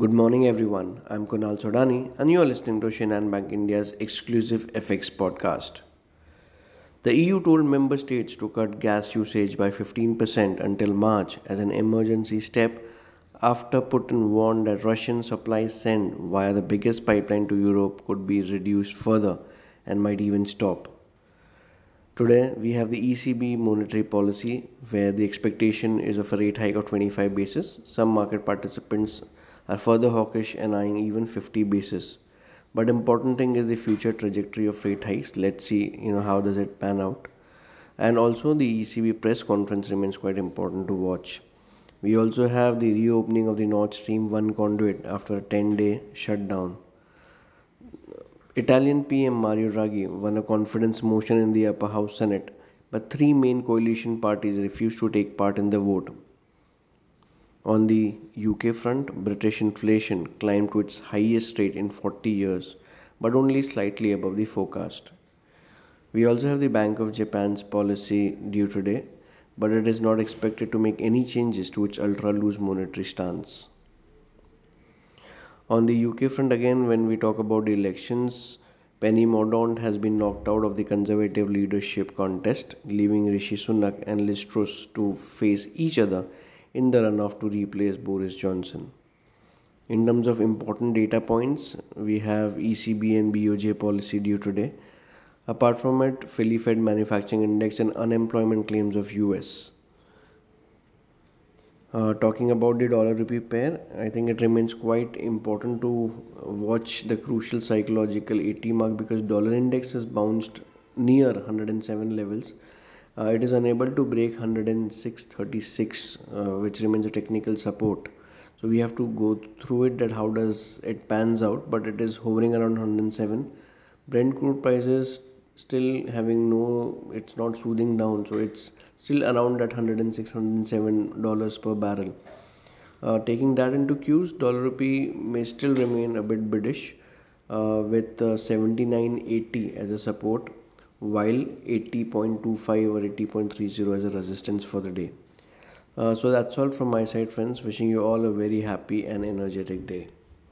Good morning, everyone. I'm Kunal Sodani, and you are listening to Shinhan Bank India's exclusive FX podcast. The EU told member states to cut gas usage by 15% until March as an emergency step after Putin warned that Russian supplies sent via the biggest pipeline to Europe could be reduced further and might even stop. Today, we have the ECB monetary policy where the expectation is of a rate hike of 25 basis. Some market participants are further hawkish and eyeing even 50 basis. But important thing is the future trajectory of rate hikes. Let's see, you know, how does it pan out. And also the ECB press conference remains quite important to watch. We also have the reopening of the Nord Stream 1 conduit after a 10 day shutdown. Italian PM Mario Draghi won a confidence motion in the upper house Senate, but three main coalition parties refused to take part in the vote. On the UK front, British inflation climbed to its highest rate in 40 years, but only slightly above the forecast. We also have the Bank of Japan's policy due today, but it is not expected to make any changes to its ultra loose monetary stance. On the UK front, again, when we talk about the elections, Penny Mordaunt has been knocked out of the Conservative leadership contest, leaving Rishi Sunak and Liz Truss to face each other in the runoff to replace Boris Johnson. In terms of important data points, we have ECB and BOJ policy due today. Apart from it, Philly Fed manufacturing index and unemployment claims of US. Uh, talking about the dollar rupee pair, I think it remains quite important to watch the crucial psychological 80 mark because dollar index has bounced near 107 levels. Uh, it is unable to break 106.36, uh, which remains a technical support. So we have to go through it that how does it pans out, but it is hovering around 107. Brent crude prices still having no it's not soothing down so it's still around that 106 107 dollars per barrel uh, taking that into cues dollar rupee may still remain a bit biddish uh, with uh, 79.80 as a support while 80.25 or 80.30 as a resistance for the day. Uh, so that's all from my side friends. Wishing you all a very happy and energetic day